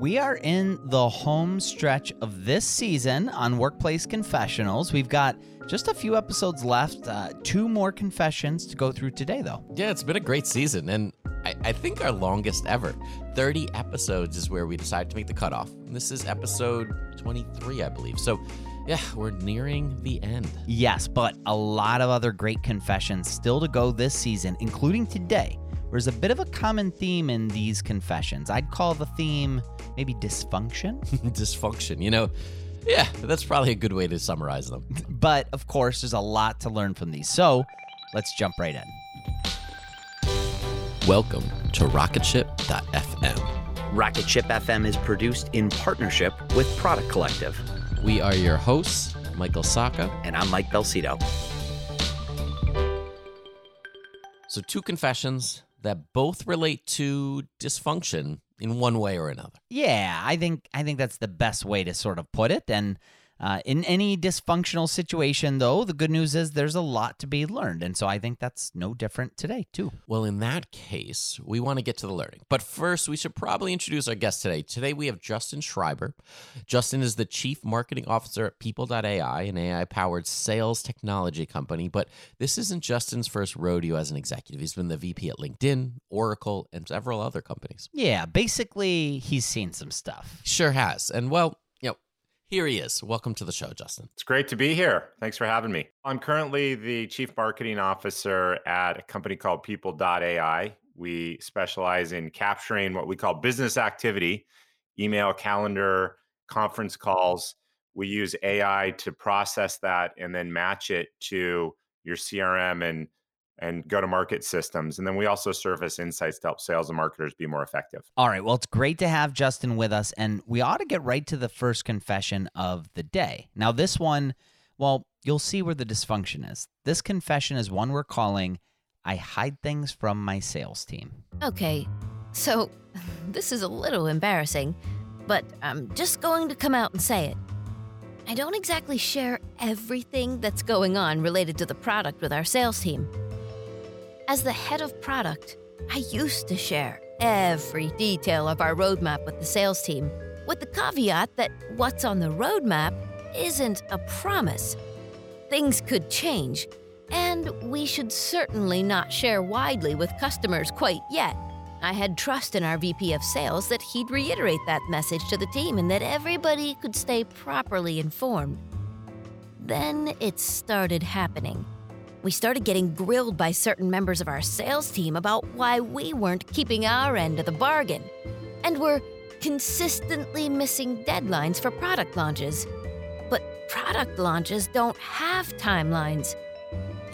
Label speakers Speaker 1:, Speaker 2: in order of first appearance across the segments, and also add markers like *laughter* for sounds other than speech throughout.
Speaker 1: We are in the home stretch of this season on Workplace Confessionals. We've got just a few episodes left, uh, two more confessions to go through today, though.
Speaker 2: Yeah, it's been a great season, and I, I think our longest ever. 30 episodes is where we decided to make the cutoff. This is episode 23, I believe. So, yeah, we're nearing the end.
Speaker 1: Yes, but a lot of other great confessions still to go this season, including today. There's a bit of a common theme in these confessions. I'd call the theme maybe dysfunction. *laughs*
Speaker 2: Dysfunction, you know. Yeah, that's probably a good way to summarize them. *laughs*
Speaker 1: But of course, there's a lot to learn from these. So let's jump right in.
Speaker 2: Welcome to Rocketship.fm.
Speaker 1: Rocket Ship FM is produced in partnership with Product Collective.
Speaker 2: We are your hosts, Michael Sacca.
Speaker 1: And I'm Mike Belsito.
Speaker 2: So, two confessions that both relate to dysfunction in one way or another.
Speaker 1: Yeah, I think I think that's the best way to sort of put it. And uh, in any dysfunctional situation, though, the good news is there's a lot to be learned, and so I think that's no different today too.
Speaker 2: Well, in that case, we want to get to the learning. But first, we should probably introduce our guest today. Today, we have Justin Shriber. Justin is the Chief Marketing Officer at People.ai, an AI powered sales technology company. But this isn't Justin's first rodeo as an executive. He's been the VP at LinkedIn, Oracle, and several other companies.
Speaker 1: Yeah, basically, he's seen some stuff.
Speaker 2: Sure has. And well, here he is. Welcome to the show, Justin.
Speaker 3: It's great to be here. Thanks for having me. I'm currently the chief marketing officer at a company called People.ai. We specialize in capturing what we call business activity, email, calendar, conference calls. We use AI to process that and then match it to your CRM and and go to market systems. And then we also surface insights to help sales and marketers be more effective.
Speaker 1: All right. Well, it's great to have Justin with us, and we ought to get right to the first confession of the day. Now, this one, well, you'll see where the dysfunction is. This confession is one we're calling I hide things from my sales team.
Speaker 4: Okay, so *laughs* this is a little embarrassing, but I'm just going to come out and say it. I don't exactly share everything that's going on related to the product with our sales team. As the head of product, I used to share every detail of our roadmap with the sales team, with the caveat that what's on the roadmap isn't a promise. Things could change, and we should certainly not share widely with customers quite yet. I had trust in our VP of sales that he'd reiterate that message to the team and that everybody could stay properly informed. Then it started happening. We started getting grilled by certain members of our sales team about why we weren't keeping our end of the bargain. And were consistently missing deadlines for product launches. But product launches don't have timelines.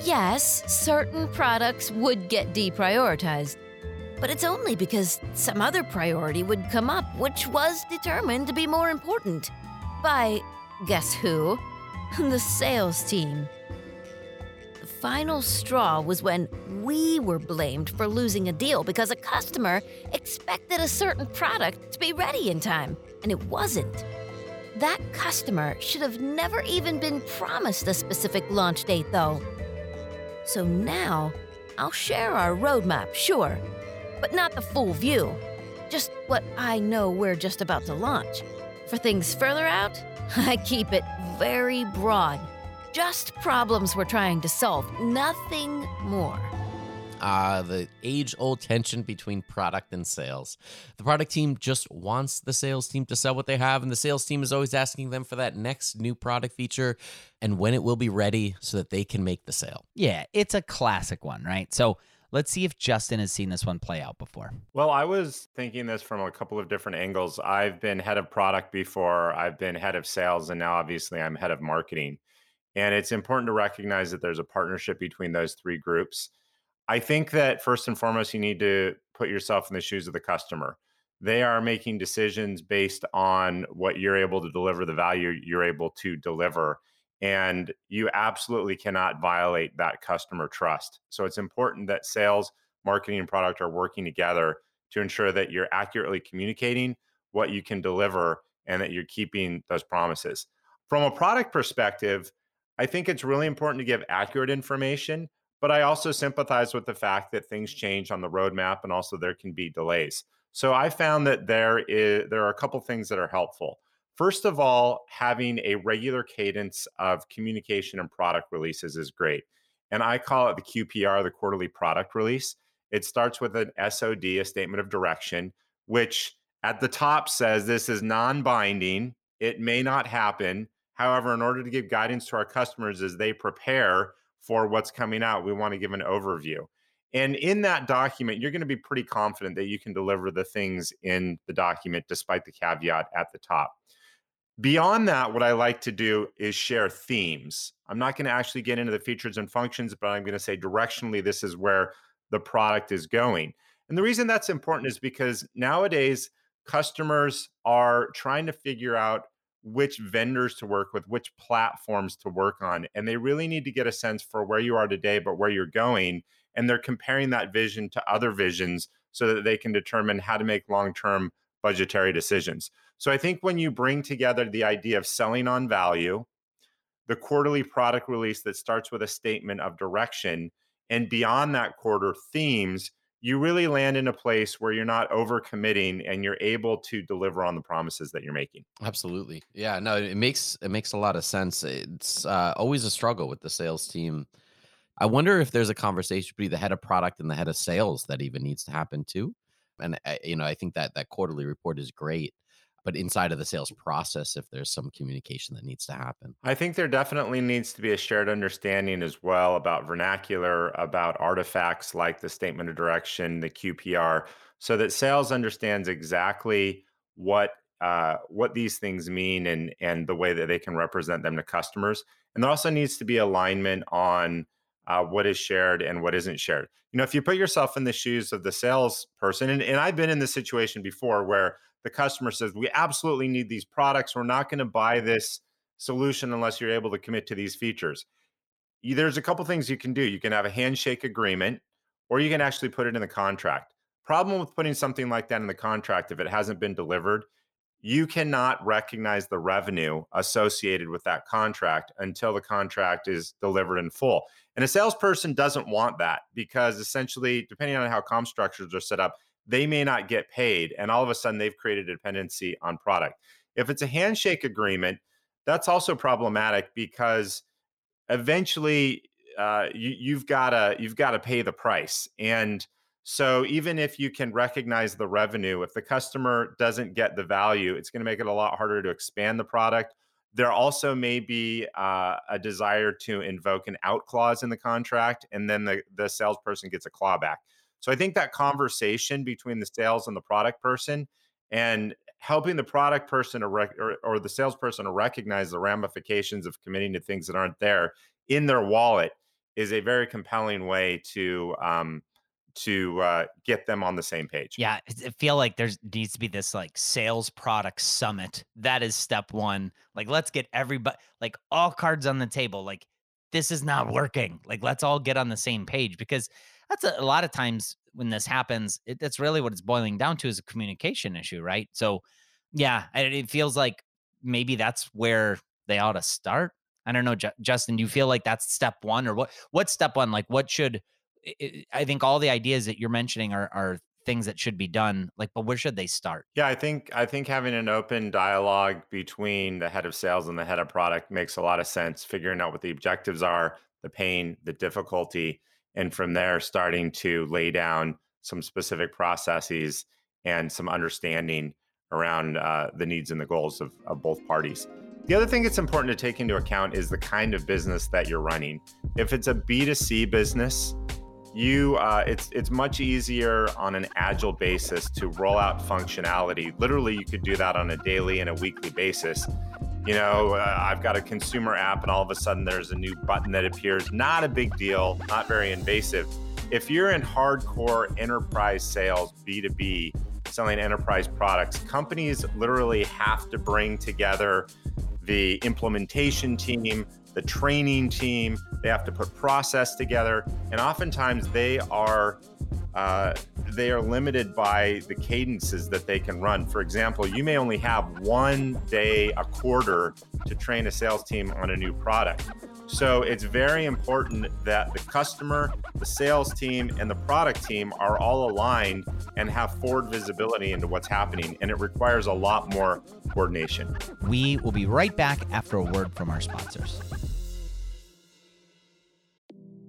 Speaker 4: Yes, certain products would get deprioritized, but it's only because some other priority would come up, which was determined to be more important. By, guess who? *laughs* The sales team. Final straw was when we were blamed for losing a deal because a customer expected a certain product to be ready in time, and it wasn't. That customer should have never even been promised a specific launch date, though. So now, I'll share our roadmap, sure, but not the full view. Just what I know we're just about to launch. For things further out, *laughs* I keep it very broad. Just problems we're trying to solve, nothing more.
Speaker 2: uh, the age old tension between product and sales. The product team just wants the sales team to sell what they have, and the sales team is always asking them for that next new product feature and when it will be ready so that they can make the sale.
Speaker 1: Yeah, it's a classic one, right? So let's see if Justin has seen this one play out before.
Speaker 3: Well, I was thinking this from a couple of different angles. I've been head of product before, I've been head of sales, and now obviously I'm head of marketing. And it's important to recognize that there's a partnership between those three groups. I think that first and foremost, you need to put yourself in the shoes of the customer. They are making decisions based on what you're able to deliver, the value you're able to deliver. And you absolutely cannot violate that customer trust. So it's important that sales, marketing, and product are working together to ensure that you're accurately communicating what you can deliver and that you're keeping those promises. From a product perspective, I think it's really important to give accurate information, but I also sympathize with the fact that things change on the roadmap and also there can be delays. So I found that there is there are a couple things that are helpful. First of all, having a regular cadence of communication and product releases is great. And I call it the QPR, the quarterly product release. It starts with an SOD, a statement of direction, which at the top says this is non binding. It may not happen. However, in order to give guidance to our customers as they prepare for what's coming out, we want to give an overview. And in that document, you're going to be pretty confident that you can deliver the things in the document despite the caveat at the top. Beyond that, what I like to do is share themes. I'm not going to actually get into the features and functions, but I'm going to say directionally, this is where the product is going. And the reason that's important is because nowadays, customers are trying to figure out which vendors to work with, which platforms to work on. And they really need to get a sense for where you are today, but where you're going. And they're comparing that vision to other visions so that they can determine how to make long term budgetary decisions. So I think when you bring together the idea of selling on value, the quarterly product release that starts with a statement of direction, and beyond that quarter themes, you really land in a place where you're not overcommitting and you're able to deliver on the promises that you're making.
Speaker 2: Absolutely. Yeah, no, it makes it makes a lot of sense. It's uh, always a struggle with the sales team. I wonder if there's a conversation between the head of product and the head of sales that even needs to happen too. And I, you know, I think that that quarterly report is great, but inside of the sales process, if there's some communication that needs to happen.
Speaker 3: I think there definitely needs to be a shared understanding as well about vernacular, about artifacts like the statement of direction, the QPR, so that sales understands exactly what uh, what these things mean and and the way that they can represent them to customers. And there also needs to be alignment on uh, what is shared and what isn't shared. You know, if you put yourself in the shoes of the salesperson, and, and I've been in this situation before where the customer says, We absolutely need these products. We're not going to buy this solution unless you're able to commit to these features. There's a couple things you can do. You can have a handshake agreement, or you can actually put it in the contract. Problem with putting something like that in the contract, if it hasn't been delivered, you cannot recognize the revenue associated with that contract until the contract is delivered in full. And a salesperson doesn't want that because essentially, depending on how comp structures are set up, they may not get paid. And all of a sudden, they've created a dependency on product. If it's a handshake agreement, that's also problematic because eventually uh, you, you've got to you've got to pay the price. And so even if you can recognize the revenue, if the customer doesn't get the value, it's going to make it a lot harder to expand the product there also may be uh, a desire to invoke an out clause in the contract, and then the, the salesperson gets a clawback. So I think that conversation between the sales and the product person and helping the product person or, or, or the salesperson to recognize the ramifications of committing to things that aren't there in their wallet is a very compelling way to um, to uh, get them on the same page.
Speaker 5: Yeah, I feel like there needs to be this like sales product summit. That is step one. Like, let's get everybody, like, all cards on the table. Like, this is not working. Like, let's all get on the same page because that's a, a lot of times when this happens, it, that's really what it's boiling down to is a communication issue, right? So, yeah, it feels like maybe that's where they ought to start. I don't know, J- Justin. Do you feel like that's step one, or what? What's step one? Like, what should I think all the ideas that you're mentioning are are things that should be done like but where should they start
Speaker 3: yeah i think i think having an open dialogue between the head of sales and the head of product makes a lot of sense figuring out what the objectives are the pain the difficulty and from there starting to lay down some specific processes and some understanding around uh, the needs and the goals of, of both parties. The other thing that's important to take into account is the kind of business that you're running. If it's a b2c business you uh, it's it's much easier on an agile basis to roll out functionality. Literally you could do that on a daily and a weekly basis you know uh, i've got a consumer app and all of a sudden there's a new button that appears. Not a big deal not very invasive. If you're in hardcore enterprise sales b2b selling enterprise products companies literally have to bring together the implementation team the training team. They have to put process together, and oftentimes they are uh, they are limited by the cadences that they can run. For example, you may only have one day a quarter to train a sales team on a new product. So it's very important that the customer, the sales team, and the product team are all aligned and have forward visibility into what's happening. And it requires a lot more coordination.
Speaker 1: We will be right back after a word from our sponsors.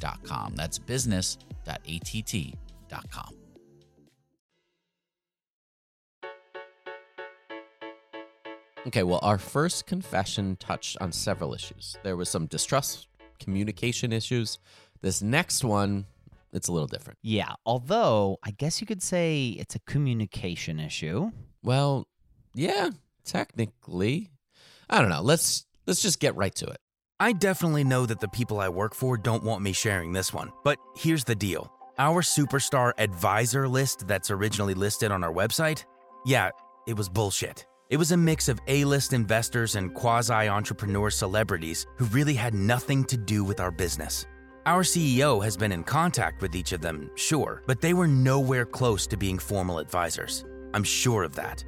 Speaker 6: business.att.com. That's business.att.com.
Speaker 2: Okay, well, our first confession touched on several issues. There was some distrust, communication issues. This next one, it's a little different.
Speaker 1: Yeah, although I guess you could say it's a communication issue.
Speaker 2: Well, yeah, technically. I don't know. Let's let's just get right to it.
Speaker 7: I definitely know that the people I work for don't want me sharing this one, but here's the deal. Our superstar advisor list that's originally listed on our website, yeah, it was bullshit. It was a mix of A list investors and quasi entrepreneur celebrities who really had nothing to do with our business. Our CEO has been in contact with each of them, sure, but they were nowhere close to being formal advisors. I'm sure of that.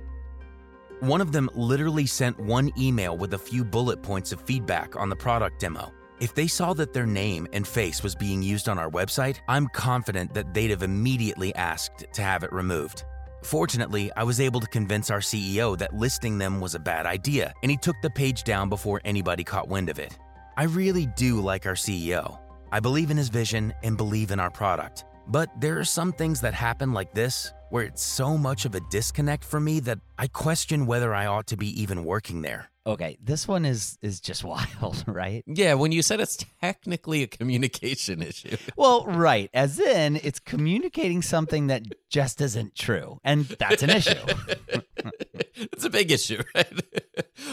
Speaker 7: One of them literally sent one email with a few bullet points of feedback on the product demo. If they saw that their name and face was being used on our website, I'm confident that they'd have immediately asked to have it removed. Fortunately, I was able to convince our CEO that listing them was a bad idea, and he took the page down before anybody caught wind of it. I really do like our CEO. I believe in his vision and believe in our product. But there are some things that happen like this where it's so much of a disconnect for me that I question whether I ought to be even working there.
Speaker 8: Okay, this one is is just *laughs* wild, right?
Speaker 2: Yeah, when you said it's technically a communication *laughs* issue.
Speaker 8: Well, right. As in, it's communicating something that just isn't true. And that's an issue. *laughs* *laughs*
Speaker 2: it's a big issue, *laughs* right?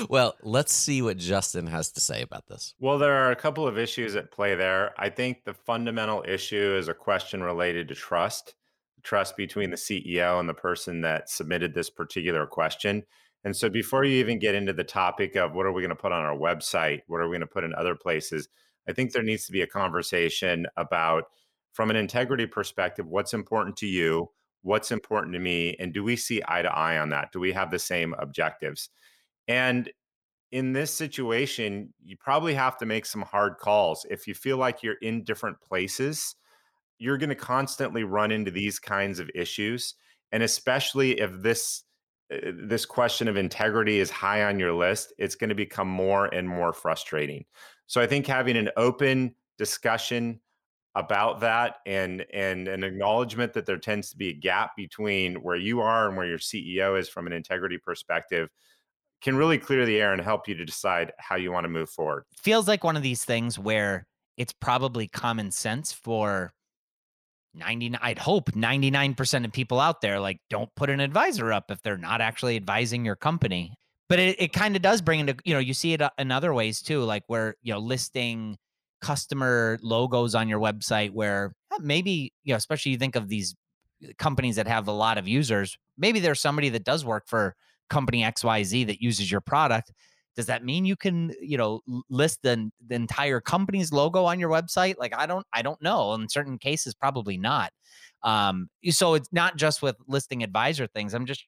Speaker 2: well, let's see what Justin has to say about this.
Speaker 3: Well, there are a couple of issues at play there. I think the fundamental issue is a question related to trust trust between the CEO and the person that submitted this particular question. And so before you even get into the topic of what are we going to put on our website, what are we going to put in other places, I think there needs to be a conversation about from an integrity perspective, what's important to you, what's important to me, and do we see eye to eye on that? Do we have the same objectives? And in this situation, you probably have to make some hard calls. If you feel like you're in different places, you're going to constantly run into these kinds of issues. And especially if this uh, this question of integrity is high on your list, it's going to become more and more frustrating. So I think having an open discussion about that and and an acknowledgement that there tends to be a gap between where you are and where your CEO is from an integrity perspective can really clear the air and help you to decide how you want to move forward.
Speaker 1: Feels like one of these things where it's probably common sense for 99 I'd hope 99% of people out there like don't put an advisor up if they're not actually advising your company. But it, it kind of does bring into, you know, you see it uh, in other ways too, like where, you know, listing customer logos on your website where uh, maybe, you know, especially you think of these uh, companies that have a lot of users, maybe there's somebody that does work for company XYZ that uses your product. Does that mean you can you know list the, the entire company's logo on your website? Like i don't i don't know. In certain cases probably not. Um so it's not just with listing advisor things. I'm just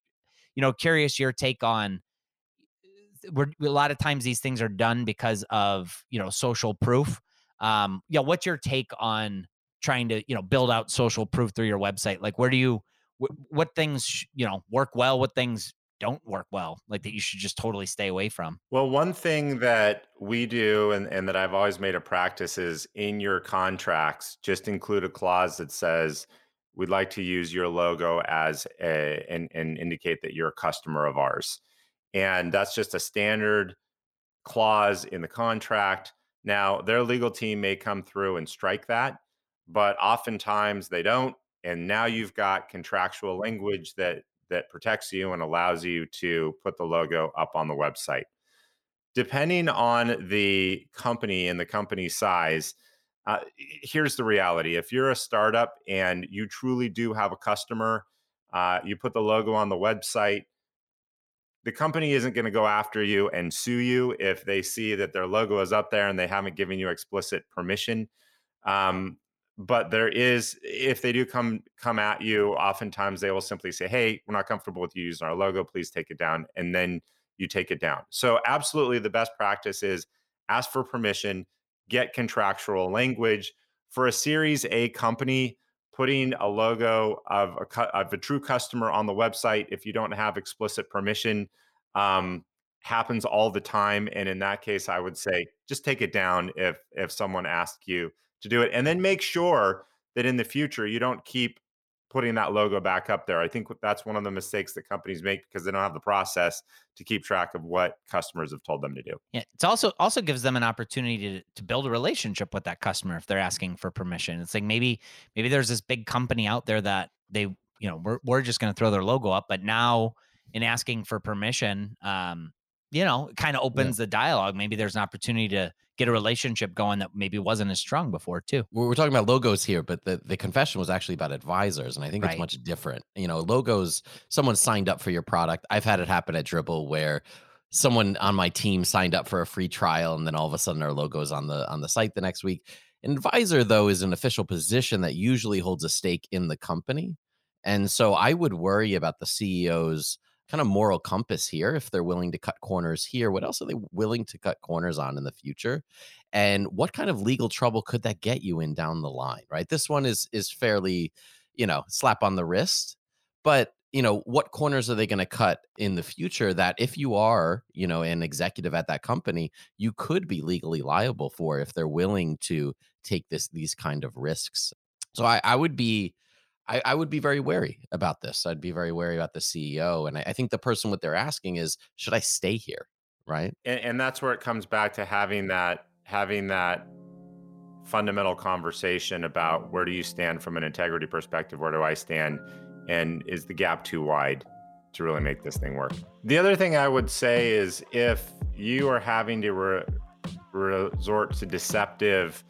Speaker 1: you know curious your take on we're, a lot of times these things are done because of you know social proof um yeah what's your take on trying to you know build out social proof through your website like where do you wh- what things you know work well what things don't work well, like that you should just totally stay away from?
Speaker 3: Well, one thing that we do and, and that I've always made a practice is in your contracts, just include a clause that says, we'd like to use your logo as a and, and indicate that you're a customer of ours. And that's just a standard clause in the contract. Now, their legal team may come through and strike that, but oftentimes they don't. And now you've got contractual language that that protects you and allows you to put the logo up on the website. Depending on the company and the company size, uh, here's the reality. If you're a startup and you truly do have a customer, uh, you put the logo on the website, the company isn't going to go after you and sue you if they see that their logo is up there and they haven't given you explicit permission. Um, but there is if they do come come at you oftentimes they will simply say hey we're not comfortable with you using our logo. Please take it down and then you take it down. So absolutely the best practice is ask for permission get contractual language. For a series a company putting a logo of a, of a true customer on the website if you don't have explicit permission um, happens all the time and in that case i would say just take it down if if someone asks you to do it and then make sure that in the future you don't keep putting that logo back up there. I think that's one of the mistakes that companies make because they don't have the process to keep track of what customers have told them to do.
Speaker 1: Yeah, it's also also gives them an opportunity to to build a relationship with that customer if they're asking for permission. It's like maybe maybe there's this big company out there that they you know we're we're just going to throw their logo up, but now in asking for permission, um, you know, it kind of opens yeah. the dialogue. Maybe there's an opportunity to get a relationship going that maybe wasn't as strong before too.
Speaker 2: We're talking about logos here, but the, the confession was actually about advisors. And I think right. it's much different. You know, logos, someone signed up for your product. I've had it happen at Dribbble where someone on my team signed up for a free trial and then all of a sudden our logo's on the on the site the next week. An advisor, though, is an official position that usually holds a stake in the company. And so I would worry about the CEO's kind of moral compass here if they're willing to cut corners here what else are they willing to cut corners on in the future? And what kind of legal trouble could that get you in down the line right? This one is is fairly you know slap on the wrist but you know what corners are they going to cut in the future that if you are you know an executive at that company you could be legally liable for if they're willing to take this these kind of risks? So i, I would be I, I would be very wary about this. I'd be very wary about the ceo and I, I think the person what they're asking is should i stay here? Right?
Speaker 3: And, and that's where it comes back to having that having that fundamental conversation about where do you stand from an integrity perspective? Where do i stand? And is the gap too wide to really make this thing work? The other thing i would say is if you are having to re- resort to deceptive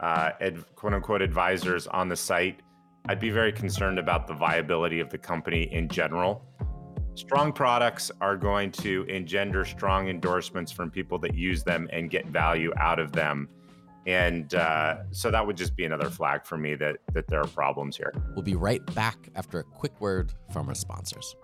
Speaker 3: uh, ad, quote unquote advisors on the site i'd be very concerned about the viability of the company in general. Strong products are going to engender strong endorsements from people that use them and get value out of them. And uh, so that would just be another flag for me that that there are problems here.
Speaker 2: We'll be right back after a quick word from our sponsors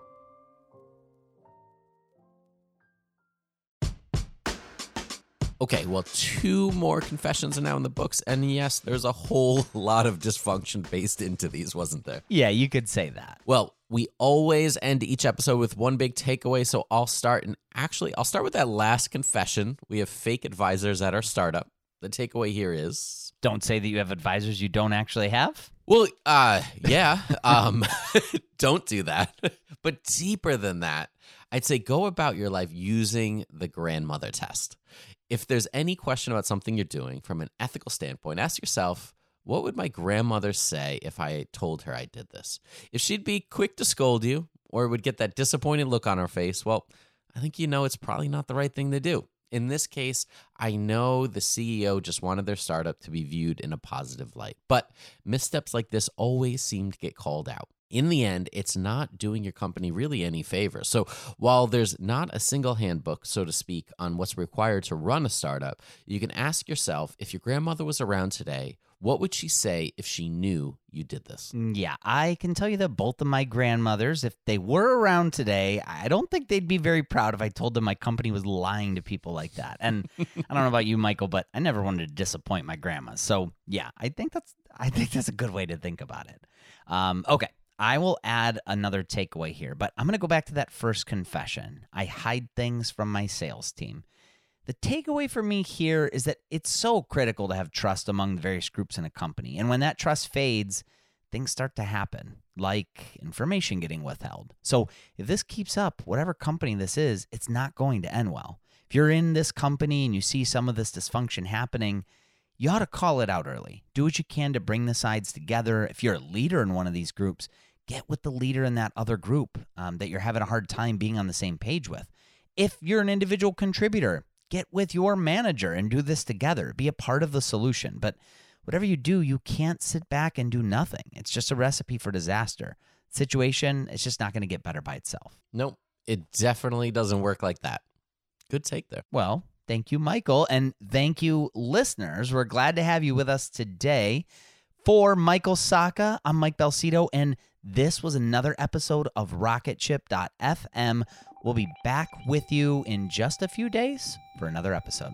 Speaker 2: Okay, well, two more confessions are now in the books. And yes, there's a whole *laughs* lot of dysfunction based into these, wasn't there?
Speaker 1: Yeah, you could say that.
Speaker 2: Well, we always end each episode with one big takeaway. So I'll start. And actually, I'll start with that last confession. We have fake advisors at our startup. The takeaway here is
Speaker 1: don't say that you have advisors you don't actually have.
Speaker 2: Well, uh, yeah. *laughs* um, *laughs* don't do that. but deeper than that, I'd say go about your life using the grandmother test if there's any question about something you're doing from an ethical standpoint, ask yourself, what would my grandmother say if I told her I did this? If she'd be quick to scold you or would get that disappointed look on her face, well, I think you know it's probably not the right thing to do. In this case, I know the CEO just wanted their startup to be viewed in a positive light, but missteps like this always seem to get called out in the end, it's not doing your company really any favor. So, while there's not a single handbook, so to speak, on what's required to run a startup, you can ask yourself if your grandmother was around today, what would she say if she knew you did this?
Speaker 1: Mm, yeah, I can tell you that both of my grandmothers, if they were around today, I don't think they'd be very proud if I told them my company was lying to people like that. And *laughs* I don't know about you, Michael, but I never wanted to disappoint my grandma. So yeah, I think that's I think that's a good way to think about it. Um, okay, I will add another takeaway here, but I'm going to go back to that first confession. I hide things from my sales team. The takeaway for me here is that it's so critical to have trust among the various groups in a company. And when that trust fades, things start to happen, like information getting withheld. So if this keeps up, whatever company this is, it's not going to end well. If you're in this company and you see some of this dysfunction happening, you ought to call it out early. Do what you can to bring the sides together. If you're a leader in one of these groups, get with the leader in that other group um, that you're having a hard time being on the same page with. If you're an individual contributor, get with your manager and do this together. Be a part of the solution. But whatever you do, you can't sit back and do nothing. It's just a recipe for disaster. Situation, it's just not going to get better by itself.
Speaker 2: Nope. It definitely doesn't work like that. Good take there.
Speaker 1: Well, thank you, Michael. And thank you, listeners. We're glad to have you with us today. For Michael Sacca, I'm Mike Belsito, and this was another episode of Rocketship.fm. We'll be back with you in just a few days for another episode.